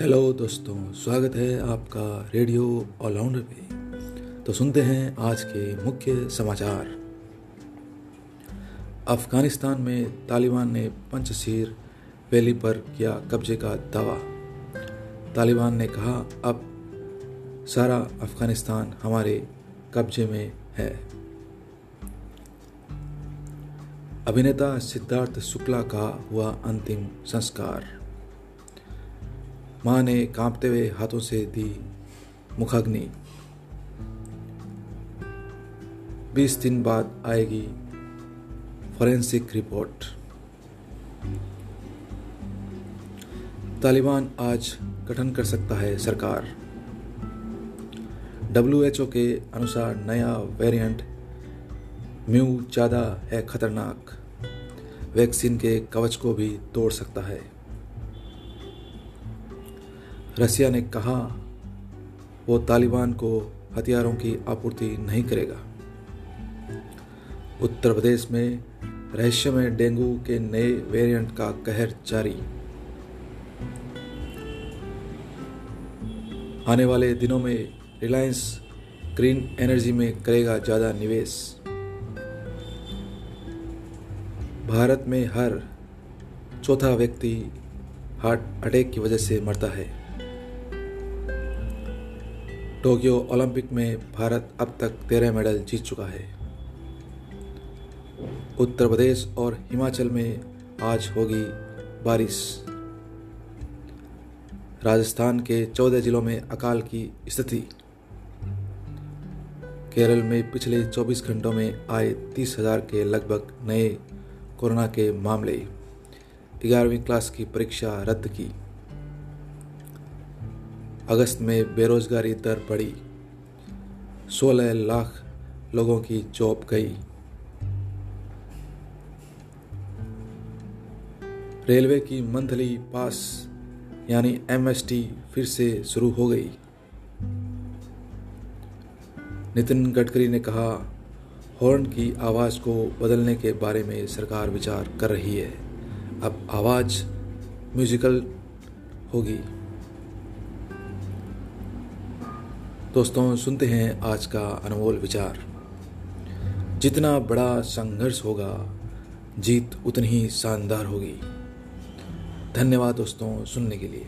Hello दोस्तों, स्वागत है आपका रेडियो ऑलराउंडर पे। तो सुनते हैं आज के मुख्य समाचार। अफ़गानिस्तान में तालिबान ने पंचशीर वैली पर किया कब्जे का दावा। तालिबान ने कहा, अब सारा अफ़गानिस्तान हमारे कब्जे में है। अभिनेता सिद्धार्थ शुक्ला का हुआ अंतिम संस्कार। माँ ने कांपते हुए हाथों से दी मुखाग्नि। बीस दिन बाद आएगी फॉरेंसिक रिपोर्ट तालिबान आज गठन कर सकता है सरकार। डब्ल्यूएचओ के अनुसार नया वेरिएंट म्यू ज़्यादा है खतरनाक। वैक्सीन के कवच को भी तोड़ सकता है। रसिया ने कहा, वो तालिबान को हथियारों की आपूर्ति नहीं करेगा। उत्तर प्रदेश में रहस्य में डेंगू के नए वेरिएंट का कहर जारी। आने वाले दिनों में रिलायंस ग्रीन एनर्जी में करेगा ज़्यादा निवेश। भारत में हर चौथा व्यक्ति हार्ट अटैक की वजह से मरता है। टोक्यो ओलंपिक में भारत अब तक तेरह मेडल जीत चुका है। उत्तर प्रदेश और हिमाचल में आज होगी बारिश। राजस्थान के चौदह जिलों में अकाल की स्थिति। केरल में पिछले 24 घंटों में आए तीस हज़ार के लगभग नए कोरोना के मामले। ग्यारहवीं क्लास की परीक्षा रद्द की। अगस्त में बेरोजगारी दर बढ़ी। 16 लाख लोगों की जॉब गई। रेलवे की मंथली पास, यानी एमएसटी फिर से शुरू हो गई। नितिन गडकरी ने कहा, हॉर्न की आवाज़ को बदलने के बारे में सरकार विचार कर रही है। अब आवाज़ म्यूजिकल होगी। दोस्तों, सुनते हैं आज का अनमोल विचार। जितना बड़ा संघर्ष होगा, जीत उतनी ही शानदार होगी। धन्यवाद दोस्तों सुनने के लिए।